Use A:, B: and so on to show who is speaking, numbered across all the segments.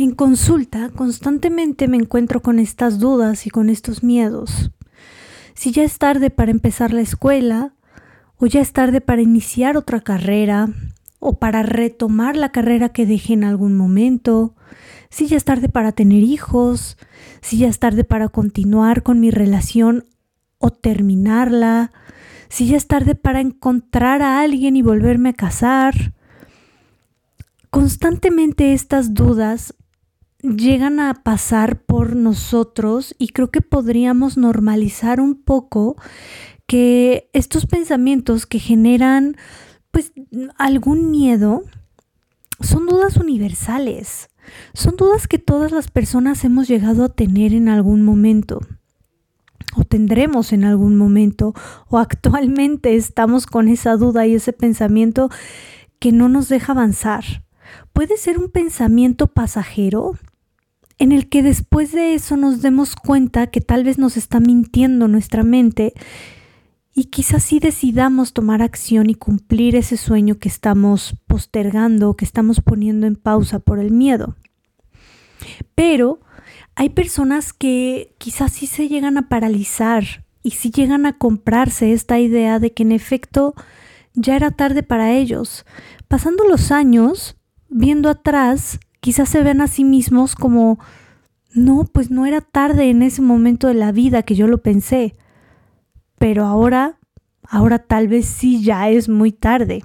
A: En consulta, constantemente me encuentro con estas dudas y con estos miedos. Si ya es tarde para empezar la escuela, o ya es tarde para iniciar otra carrera, o para retomar la carrera que dejé en algún momento, si ya es tarde para tener hijos, si ya es tarde para continuar con mi relación o terminarla, si ya es tarde para encontrar a alguien y volverme a casar. Constantemente estas dudas llegan a pasar por nosotros y creo que podríamos normalizar un poco que estos pensamientos que generan pues algún miedo son dudas universales, son dudas que todas las personas hemos llegado a tener en algún momento o tendremos en algún momento o actualmente estamos con esa duda y ese pensamiento que no nos deja avanzar. Puede ser un pensamiento pasajero en el que después de eso nos demos cuenta que tal vez nos está mintiendo nuestra mente y quizás sí decidamos tomar acción y cumplir ese sueño que estamos postergando, que estamos poniendo en pausa por el miedo. Pero hay personas que quizás sí se llegan a paralizar y sí llegan a comprarse esta idea de que en efecto ya era tarde para ellos. Pasando los años, viendo atrás, quizás se ven a sí mismos como, no, pues no era tarde en ese momento de la vida que yo lo pensé, pero ahora, ahora tal vez sí ya es muy tarde.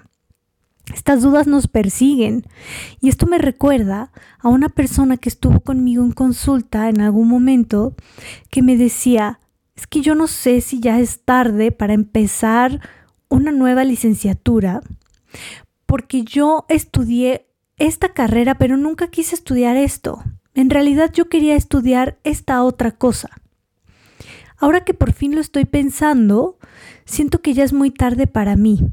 A: Estas dudas nos persiguen y esto me recuerda a una persona que estuvo conmigo en consulta en algún momento que me decía, es que yo no sé si ya es tarde para empezar una nueva licenciatura porque yo estudié esta carrera, pero nunca quise estudiar esto. En realidad yo quería estudiar esta otra cosa. Ahora que por fin lo estoy pensando, siento que ya es muy tarde para mí.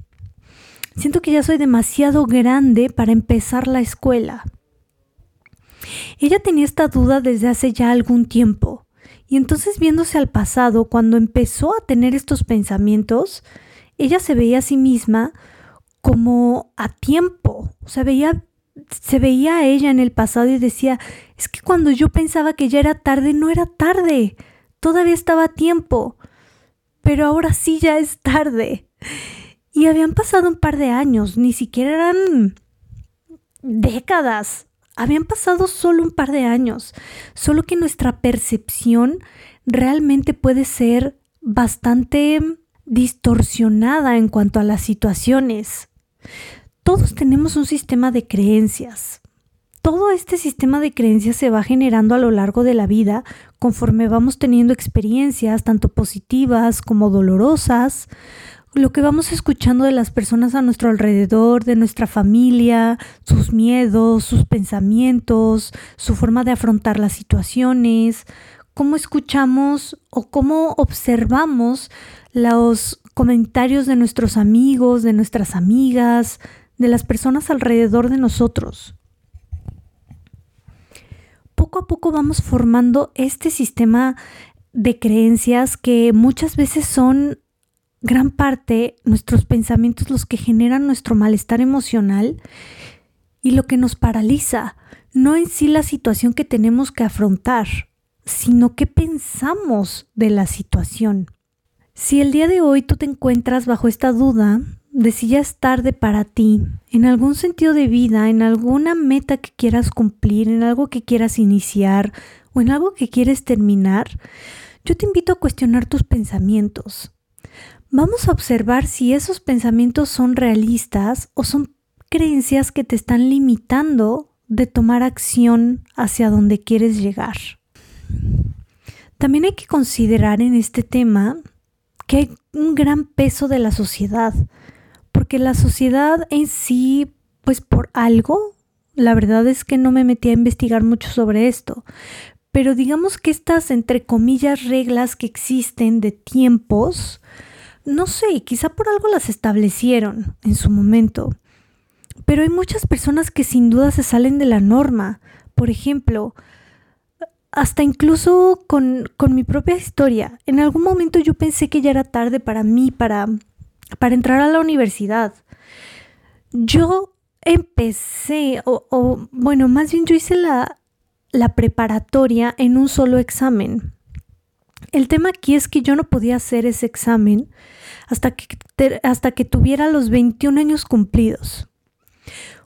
A: Siento que ya soy demasiado grande para empezar la escuela. Ella tenía esta duda desde hace ya algún tiempo, y entonces viéndose al pasado, cuando empezó a tener estos pensamientos, ella se veía a sí misma como a tiempo, o sea, veía se veía a ella en el pasado y decía, es que cuando yo pensaba que ya era tarde, no era tarde, todavía estaba a tiempo, pero ahora sí ya es tarde. Y habían pasado un par de años, ni siquiera eran décadas, habían pasado solo un par de años, solo que nuestra percepción realmente puede ser bastante distorsionada en cuanto a las situaciones todos tenemos un sistema de creencias. Todo este sistema de creencias se va generando a lo largo de la vida conforme vamos teniendo experiencias tanto positivas como dolorosas, lo que vamos escuchando de las personas a nuestro alrededor, de nuestra familia, sus miedos, sus pensamientos, su forma de afrontar las situaciones, cómo escuchamos o cómo observamos los comentarios de nuestros amigos, de nuestras amigas, de las personas alrededor de nosotros. Poco a poco vamos formando este sistema de creencias que muchas veces son gran parte nuestros pensamientos los que generan nuestro malestar emocional y lo que nos paraliza, no en sí la situación que tenemos que afrontar, sino qué pensamos de la situación. Si el día de hoy tú te encuentras bajo esta duda, de si ya es tarde para ti, en algún sentido de vida, en alguna meta que quieras cumplir, en algo que quieras iniciar o en algo que quieres terminar, yo te invito a cuestionar tus pensamientos. Vamos a observar si esos pensamientos son realistas o son creencias que te están limitando de tomar acción hacia donde quieres llegar. También hay que considerar en este tema que hay un gran peso de la sociedad porque la sociedad en sí, pues por algo, la verdad es que no me metí a investigar mucho sobre esto, pero digamos que estas, entre comillas, reglas que existen de tiempos, no sé, quizá por algo las establecieron en su momento. Pero hay muchas personas que sin duda se salen de la norma. Por ejemplo, hasta incluso con, con mi propia historia. En algún momento yo pensé que ya era tarde para mí, para para entrar a la universidad. Yo empecé, o, bueno, más bien yo hice la, la preparatoria en un solo examen. El tema aquí es que yo no podía hacer ese examen hasta que, hasta que tuviera los 21 años cumplidos.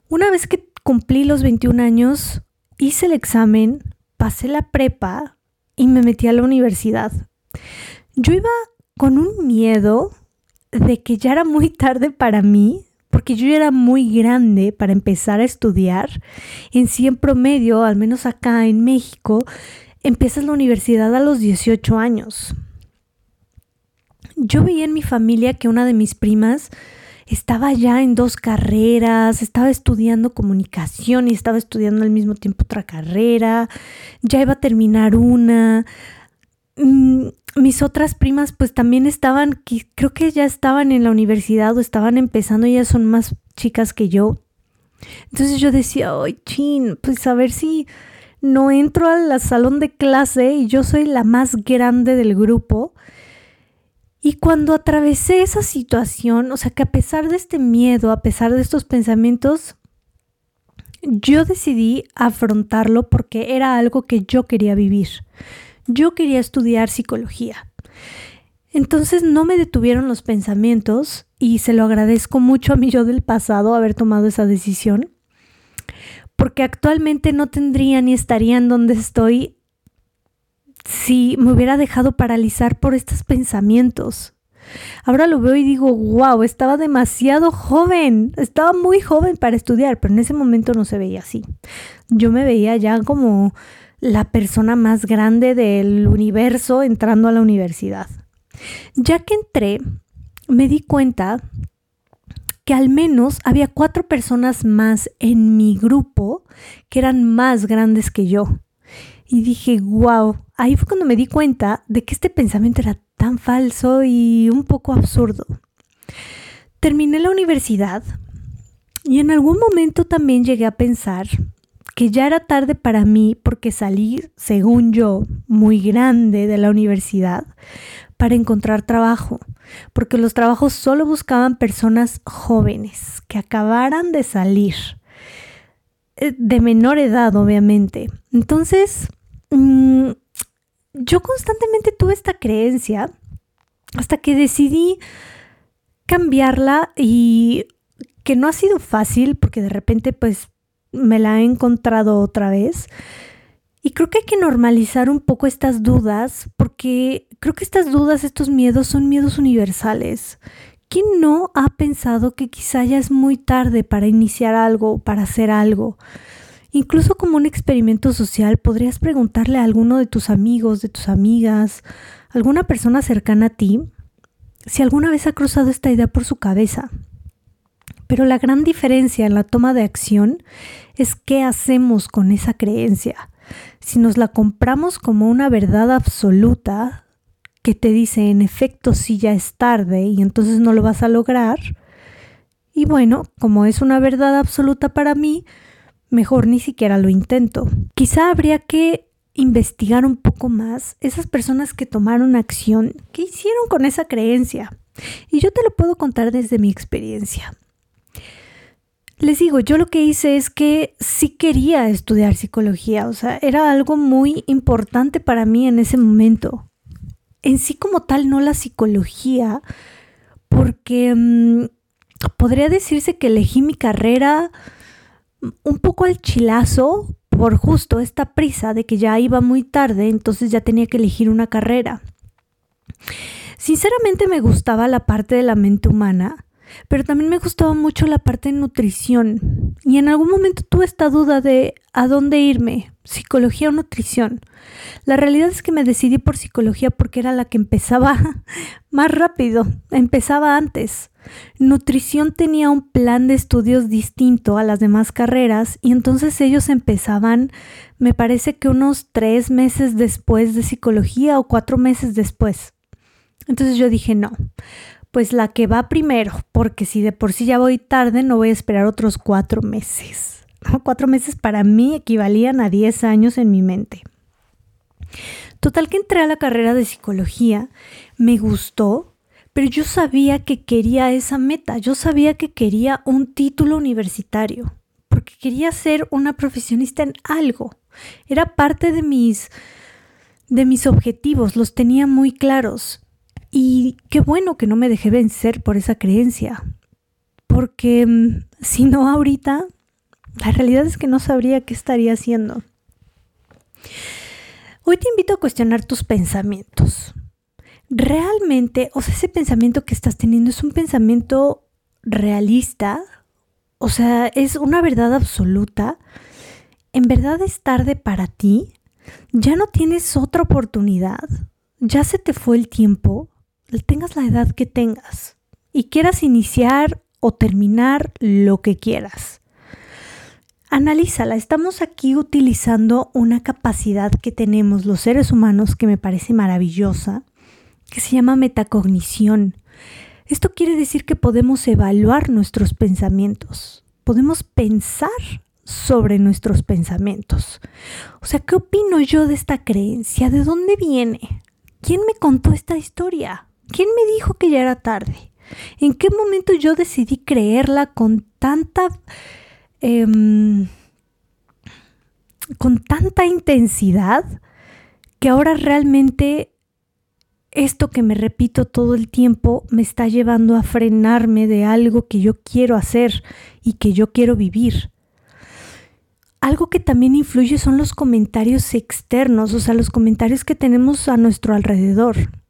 A: Una vez que cumplí los 21 años, hice el examen, pasé la prepa y me metí a la universidad. Yo iba con un miedo de que ya era muy tarde para mí, porque yo era muy grande para empezar a estudiar. En 100 promedio, al menos acá en México, empiezas la universidad a los 18 años. Yo veía en mi familia que una de mis primas estaba ya en dos carreras, estaba estudiando comunicación y estaba estudiando al mismo tiempo otra carrera, ya iba a terminar una. Mis otras primas pues también estaban, creo que ya estaban en la universidad o estaban empezando, ellas son más chicas que yo. Entonces yo decía, ay, chin, pues a ver si no entro al salón de clase y yo soy la más grande del grupo. Y cuando atravesé esa situación, o sea que a pesar de este miedo, a pesar de estos pensamientos, yo decidí afrontarlo porque era algo que yo quería vivir. Yo quería estudiar psicología. Entonces no me detuvieron los pensamientos y se lo agradezco mucho a mi yo del pasado haber tomado esa decisión, porque actualmente no tendría ni estaría en donde estoy si me hubiera dejado paralizar por estos pensamientos. Ahora lo veo y digo, wow, estaba demasiado joven, estaba muy joven para estudiar, pero en ese momento no se veía así. Yo me veía ya como la persona más grande del universo entrando a la universidad. Ya que entré, me di cuenta que al menos había cuatro personas más en mi grupo que eran más grandes que yo. Y dije, wow, ahí fue cuando me di cuenta de que este pensamiento era tan falso y un poco absurdo. Terminé la universidad y en algún momento también llegué a pensar que ya era tarde para mí porque salí, según yo, muy grande de la universidad para encontrar trabajo, porque los trabajos solo buscaban personas jóvenes que acabaran de salir, eh, de menor edad obviamente. Entonces, mm, yo constantemente tuve esta creencia hasta que decidí cambiarla y que no ha sido fácil porque de repente pues me la he encontrado otra vez. Y creo que hay que normalizar un poco estas dudas, porque creo que estas dudas, estos miedos son miedos universales. ¿Quién no ha pensado que quizá ya es muy tarde para iniciar algo, para hacer algo? Incluso como un experimento social, podrías preguntarle a alguno de tus amigos, de tus amigas, alguna persona cercana a ti, si alguna vez ha cruzado esta idea por su cabeza. Pero la gran diferencia en la toma de acción es qué hacemos con esa creencia. Si nos la compramos como una verdad absoluta que te dice en efecto si ya es tarde y entonces no lo vas a lograr, y bueno, como es una verdad absoluta para mí, mejor ni siquiera lo intento. Quizá habría que investigar un poco más esas personas que tomaron acción, qué hicieron con esa creencia. Y yo te lo puedo contar desde mi experiencia. Les digo, yo lo que hice es que sí quería estudiar psicología, o sea, era algo muy importante para mí en ese momento. En sí como tal, no la psicología, porque mm, podría decirse que elegí mi carrera un poco al chilazo por justo esta prisa de que ya iba muy tarde, entonces ya tenía que elegir una carrera. Sinceramente me gustaba la parte de la mente humana, pero también me gustaba mucho la parte de nutrición. Y en algún momento tuve esta duda de a dónde irme, psicología o nutrición. La realidad es que me decidí por psicología porque era la que empezaba más rápido, empezaba antes. Nutrición tenía un plan de estudios distinto a las demás carreras y entonces ellos empezaban, me parece que unos tres meses después de psicología o cuatro meses después. Entonces yo dije, no, pues la que va primero, porque si de por sí ya voy tarde, no voy a esperar otros cuatro meses. Cuatro meses para mí equivalían a diez años en mi mente. Total que entré a la carrera de psicología, me gustó, pero yo sabía que quería esa meta, yo sabía que quería un título universitario, porque quería ser una profesionista en algo. Era parte de mis de mis objetivos, los tenía muy claros. Y qué bueno que no me dejé vencer por esa creencia. Porque mm, si no ahorita, la realidad es que no sabría qué estaría haciendo. Hoy te invito a cuestionar tus pensamientos. ¿Realmente, o sea, ese pensamiento que estás teniendo es un pensamiento realista? O sea, es una verdad absoluta. ¿En verdad es tarde para ti? ¿Ya no tienes otra oportunidad? ¿Ya se te fue el tiempo? Tengas la edad que tengas y quieras iniciar o terminar lo que quieras. Analízala, estamos aquí utilizando una capacidad que tenemos los seres humanos que me parece maravillosa, que se llama metacognición. Esto quiere decir que podemos evaluar nuestros pensamientos, podemos pensar sobre nuestros pensamientos. O sea, ¿qué opino yo de esta creencia? ¿De dónde viene? ¿Quién me contó esta historia? ¿Quién me dijo que ya era tarde? ¿En qué momento yo decidí creerla con tanta... Em, con tanta intensidad que ahora realmente esto que me repito todo el tiempo me está llevando a frenarme de algo que yo quiero hacer y que yo quiero vivir. Algo que también influye son los comentarios externos, o sea, los comentarios que tenemos a nuestro alrededor.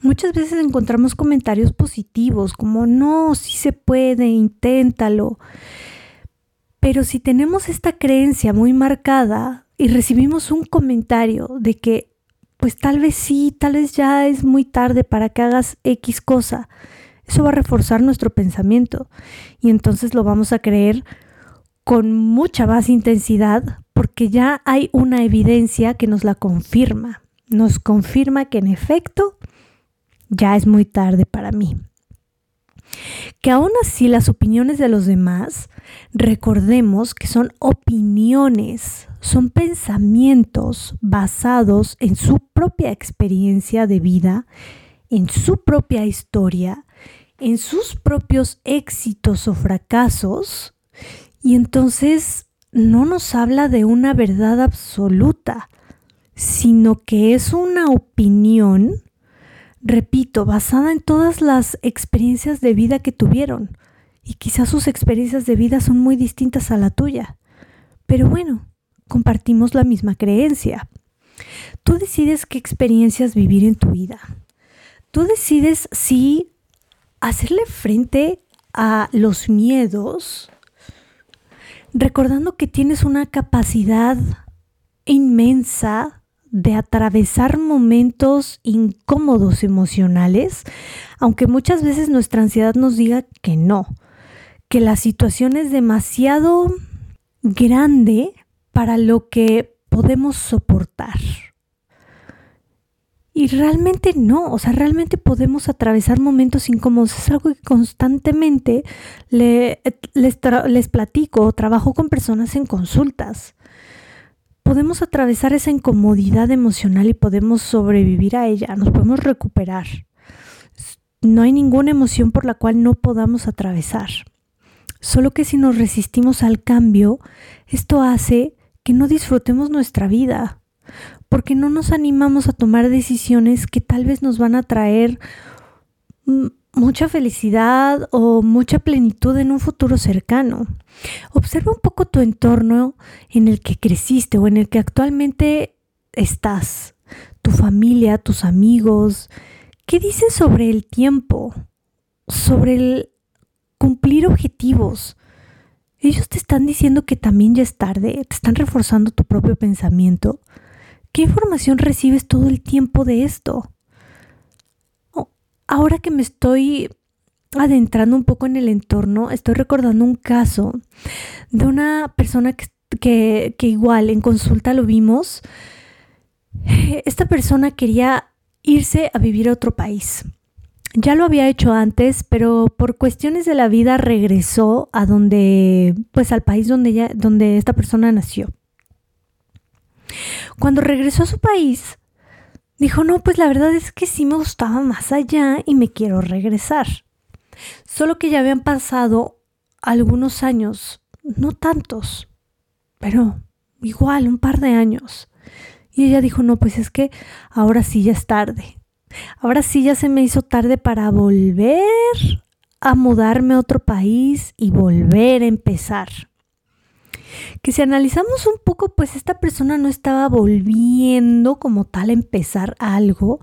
A: Muchas veces encontramos comentarios positivos, como no, sí se puede, inténtalo. Pero si tenemos esta creencia muy marcada y recibimos un comentario de que, pues tal vez sí, tal vez ya es muy tarde para que hagas X cosa, eso va a reforzar nuestro pensamiento y entonces lo vamos a creer con mucha más intensidad porque ya hay una evidencia que nos la confirma. Nos confirma que en efecto ya es muy tarde para mí. Que aún así las opiniones de los demás, recordemos que son opiniones, son pensamientos basados en su propia experiencia de vida, en su propia historia, en sus propios éxitos o fracasos y entonces no nos habla de una verdad absoluta, sino que es una opinión, repito, basada en todas las experiencias de vida que tuvieron. Y quizás sus experiencias de vida son muy distintas a la tuya. Pero bueno, compartimos la misma creencia. Tú decides qué experiencias vivir en tu vida. Tú decides si hacerle frente a los miedos recordando que tienes una capacidad inmensa de atravesar momentos incómodos emocionales, aunque muchas veces nuestra ansiedad nos diga que no, que la situación es demasiado grande para lo que podemos soportar. Y realmente no, o sea, realmente podemos atravesar momentos incómodos. Es algo que constantemente les, les platico, trabajo con personas en consultas. Podemos atravesar esa incomodidad emocional y podemos sobrevivir a ella, nos podemos recuperar. No hay ninguna emoción por la cual no podamos atravesar. Solo que si nos resistimos al cambio, esto hace que no disfrutemos nuestra vida, porque no nos animamos a tomar decisiones que tal vez nos van a traer mucha felicidad o mucha plenitud en un futuro cercano. Observa un poco tu entorno en el que creciste o en el que actualmente estás, tu familia, tus amigos. ¿Qué dicen sobre el tiempo? Sobre el cumplir objetivos. Ellos te están diciendo que también ya es tarde, te están reforzando tu propio pensamiento. ¿Qué información recibes todo el tiempo de esto? Ahora que me estoy adentrando un poco en el entorno, estoy recordando un caso de una persona que, que, igual en consulta lo vimos. Esta persona quería irse a vivir a otro país. Ya lo había hecho antes, pero por cuestiones de la vida regresó a donde, pues al país donde, ella, donde esta persona nació. Cuando regresó a su país, dijo, no, pues la verdad es que sí me gustaba más allá y me quiero regresar. Solo que ya habían pasado algunos años, no tantos, pero igual, un par de años. Y ella dijo, no, pues es que ahora sí ya es tarde. Ahora sí ya se me hizo tarde para volver a mudarme a otro país y volver a empezar. Que si analizamos un poco, pues esta persona no estaba volviendo como tal a empezar algo,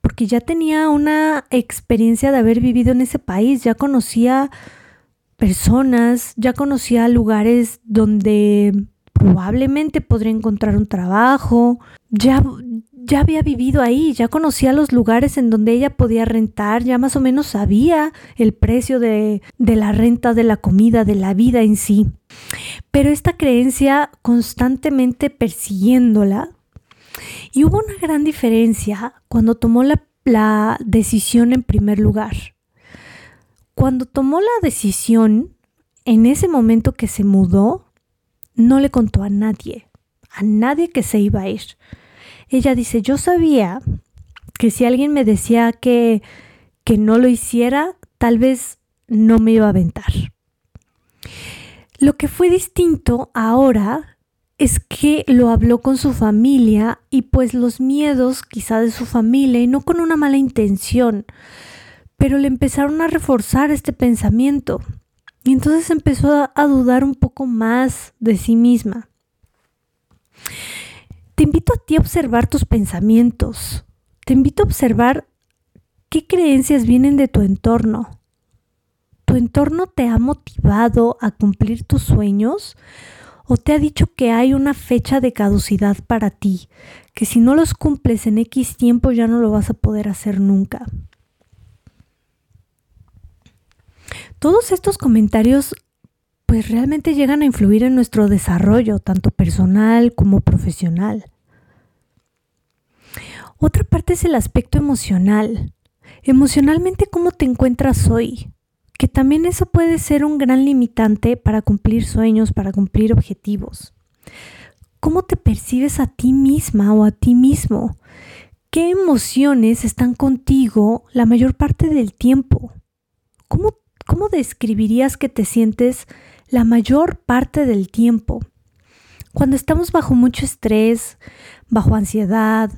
A: porque ya tenía una experiencia de haber vivido en ese país, ya conocía personas, ya conocía lugares donde probablemente podría encontrar un trabajo, ya, ya había vivido ahí, ya conocía los lugares en donde ella podía rentar, ya más o menos sabía el precio de, de la renta, de la comida, de la vida en sí. Pero esta creencia constantemente persiguiéndola, y hubo una gran diferencia cuando tomó la, la decisión en primer lugar. Cuando tomó la decisión, en ese momento que se mudó, no le contó a nadie, a nadie que se iba a ir. Ella dice, yo sabía que si alguien me decía que, que no lo hiciera, tal vez no me iba a aventar. Lo que fue distinto ahora es que lo habló con su familia y pues los miedos quizá de su familia y no con una mala intención, pero le empezaron a reforzar este pensamiento. Y entonces empezó a, dudar un poco más de sí misma. Invito a ti a observar tus pensamientos. Te invito a observar qué creencias vienen de tu entorno. ¿Tu entorno te ha motivado a cumplir tus sueños? ¿O te ha dicho que hay una fecha de caducidad para ti? Que si no los cumples en X tiempo ya no lo vas a poder hacer nunca. Todos estos comentarios pues realmente llegan a influir en nuestro desarrollo, tanto personal como profesional. Otra parte es el aspecto emocional. Emocionalmente, ¿cómo te encuentras hoy? Que también eso puede ser un gran limitante para cumplir sueños, para cumplir objetivos. ¿Cómo te percibes a ti misma o a ti mismo? ¿Qué emociones están contigo la mayor parte del tiempo? ¿Cómo ¿cómo describirías que te sientes la mayor parte del tiempo? Cuando estamos bajo mucho estrés, bajo ansiedad,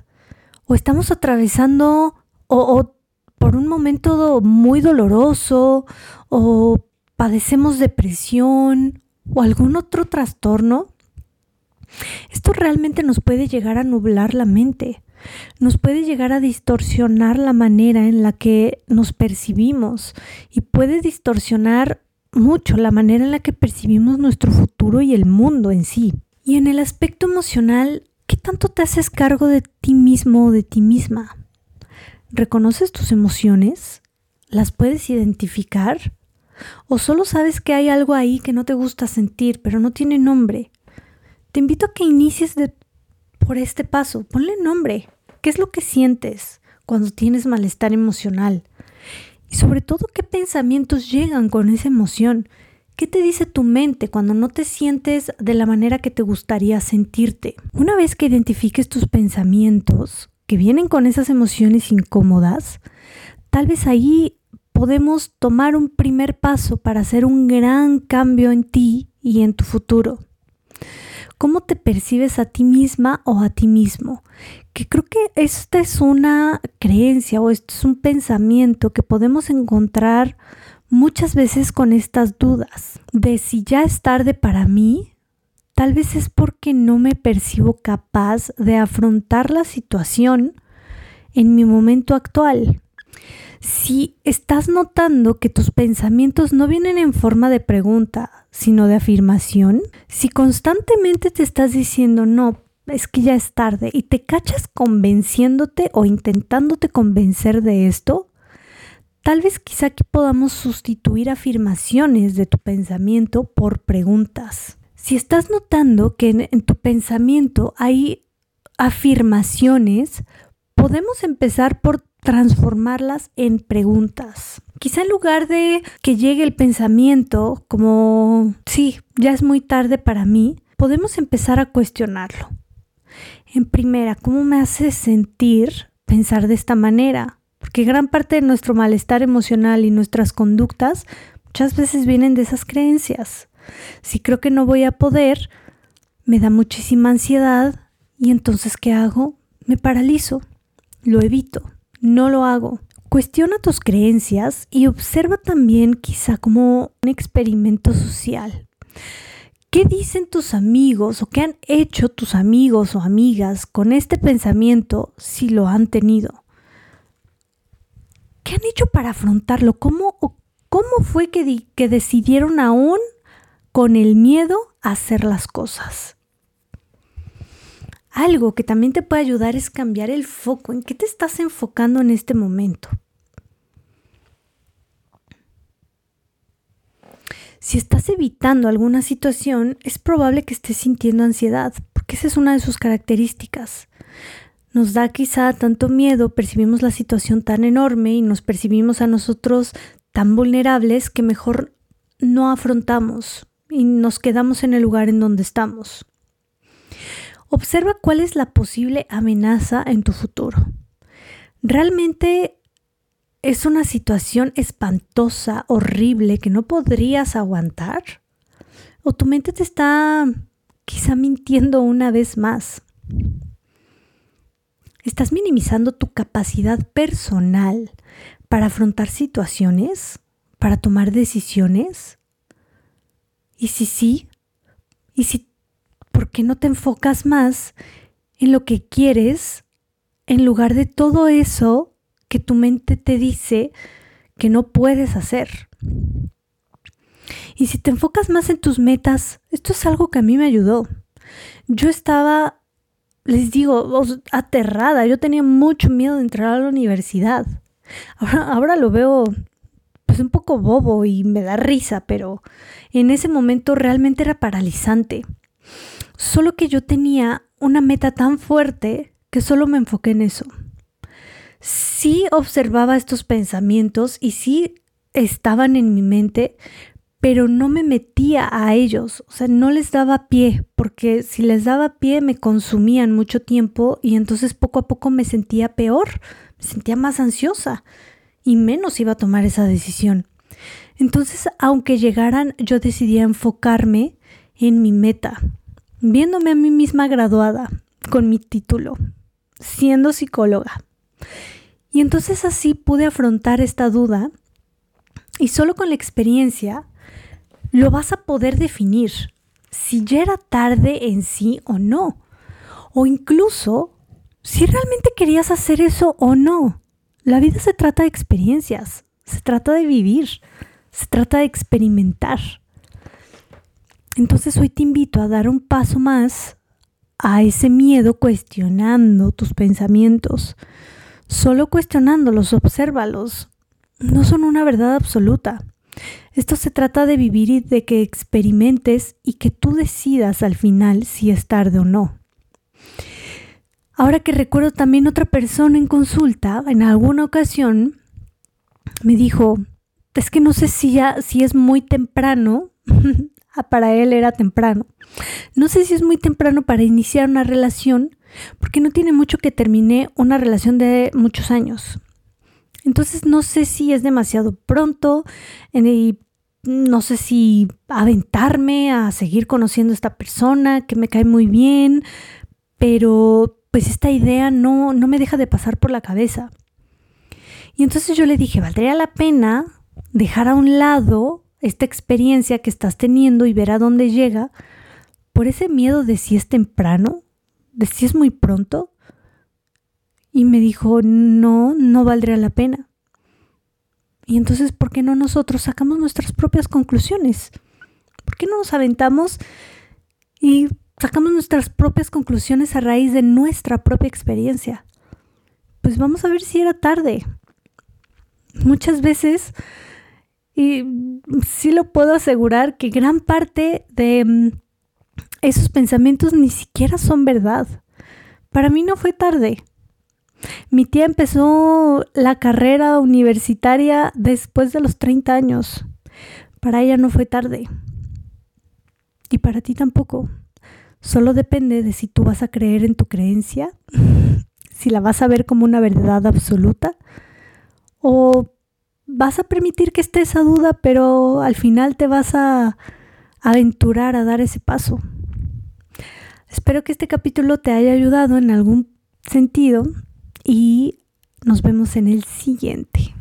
A: o estamos atravesando o, por un momento muy doloroso, o padecemos depresión o algún otro trastorno, esto realmente nos puede llegar a nublar la mente nos puede llegar a distorsionar la manera en la que nos percibimos y puede distorsionar mucho la manera en la que percibimos nuestro futuro y el mundo en sí. Y en el aspecto emocional, ¿qué tanto te haces cargo de ti mismo o de ti misma? ¿Reconoces tus emociones? ¿Las puedes identificar? ¿O solo sabes que hay algo ahí que no te gusta sentir, pero no tiene nombre? Te invito a que inicies por este paso. Ponle nombre. ¿Qué es lo que sientes cuando tienes malestar emocional? Y sobre todo, ¿qué pensamientos llegan con esa emoción? ¿Qué te dice tu mente cuando no te sientes de la manera que te gustaría sentirte? Una vez que identifiques tus pensamientos que vienen con esas emociones incómodas, tal vez ahí podemos tomar un primer paso para hacer un gran cambio en ti y en tu futuro cómo te percibes a ti misma o a ti mismo. Que creo que esta es una creencia o esto es un pensamiento que podemos encontrar muchas veces con estas dudas de si ya es tarde para mí, tal vez es porque no me percibo capaz de afrontar la situación en mi momento actual. Si estás notando que tus pensamientos no vienen en forma de pregunta, sino de afirmación, si constantemente te estás diciendo no, es que ya es tarde y te cachas convenciéndote o intentándote convencer de esto, tal vez quizá aquí podamos sustituir afirmaciones de tu pensamiento por preguntas. Si estás notando que en, en tu pensamiento hay afirmaciones, podemos empezar por transformarlas en preguntas. Quizá en lugar de que llegue el pensamiento como, sí, ya es muy tarde para mí, podemos empezar a cuestionarlo. En primera, ¿cómo me hace sentir pensar de esta manera? Porque gran parte de nuestro malestar emocional y nuestras conductas muchas veces vienen de esas creencias. Si creo que no voy a poder, me da muchísima ansiedad y entonces ¿qué hago? Me paralizo, lo evito, no lo hago. Cuestiona tus creencias y observa también quizá como un experimento social. ¿Qué dicen tus amigos o qué han hecho tus amigos o amigas con este pensamiento si lo han tenido? ¿Qué han hecho para afrontarlo? ¿Cómo, cómo fue que, que decidieron aún con el miedo hacer las cosas? Algo que también te puede ayudar es cambiar el foco. ¿En qué te estás enfocando en este momento? Si estás evitando alguna situación, es probable que estés sintiendo ansiedad, porque esa es una de sus características. Nos da quizá tanto miedo, percibimos la situación tan enorme y nos percibimos a nosotros tan vulnerables que mejor no afrontamos y nos quedamos en el lugar en donde estamos. Observa cuál es la posible amenaza en tu futuro. ¿Realmente es una situación espantosa, horrible, que no podrías aguantar? ¿O tu mente te está quizá mintiendo una vez más? ¿Estás minimizando tu capacidad personal para afrontar situaciones? ¿Para tomar decisiones? ¿Y si sí? ¿Y si ¿por qué no te enfocas más en lo que quieres en lugar de todo eso que tu mente te dice que no puedes hacer? Y si te enfocas más en tus metas, esto es algo que a mí me ayudó. Yo estaba, les digo, aterrada, yo tenía mucho miedo de entrar a la universidad. Ahora, ahora lo veo pues un poco bobo y me da risa, pero en ese momento realmente era paralizante. Solo que yo tenía una meta tan fuerte que solo me enfoqué en eso. Sí observaba estos pensamientos y sí estaban en mi mente, pero no me metía a ellos, o sea, no les daba pie, porque si les daba pie me consumían mucho tiempo y entonces poco a poco me sentía peor, me sentía más ansiosa y menos iba a tomar esa decisión. Entonces, aunque llegaran, yo decidí enfocarme en mi meta, viéndome a mí misma graduada con mi título, siendo psicóloga. Y entonces así pude afrontar esta duda y solo con la experiencia lo vas a poder definir si ya era tarde en sí o no. O incluso si realmente querías hacer eso o no. La vida se trata de experiencias, se trata de vivir, se trata de experimentar. Entonces hoy te invito a dar un paso más a ese miedo cuestionando tus pensamientos. Solo cuestionándolos, obsérvalos. No son una verdad absoluta. Esto se trata de vivir y de que experimentes y que tú decidas al final si es tarde o no. Ahora que recuerdo también otra persona en consulta, en alguna ocasión, me dijo, es que no sé si ya, si es muy temprano para él era temprano. No sé si es muy temprano para iniciar una relación, porque no tiene mucho que terminé una relación de muchos años. Entonces no sé si es demasiado pronto y no sé si aventarme a seguir conociendo a esta persona que me cae muy bien, pero pues esta idea no, no me deja de pasar por la cabeza. Y entonces yo le dije, valdría la pena dejar a un lado esta experiencia que estás teniendo y ver a dónde llega por ese miedo de si es temprano, de si es muy pronto. Y me dijo, no, no valdría la pena. Y entonces, ¿por qué no nosotros sacamos nuestras propias conclusiones? ¿Por qué no nos aventamos y sacamos nuestras propias conclusiones a raíz de nuestra propia experiencia? Pues vamos a ver si era tarde. Muchas veces y sí lo puedo asegurar que gran parte de mm, esos pensamientos ni siquiera son verdad. Para mí no fue tarde. Mi tía empezó la carrera universitaria después de los 30 años. Para ella no fue tarde. Y para ti tampoco. Solo depende de si tú vas a creer en tu creencia, si la vas a ver como una verdad absoluta, o vas a permitir que esté esa duda, pero al final te vas a aventurar a dar ese paso. Espero que este capítulo te haya ayudado en algún sentido y nos vemos en el siguiente.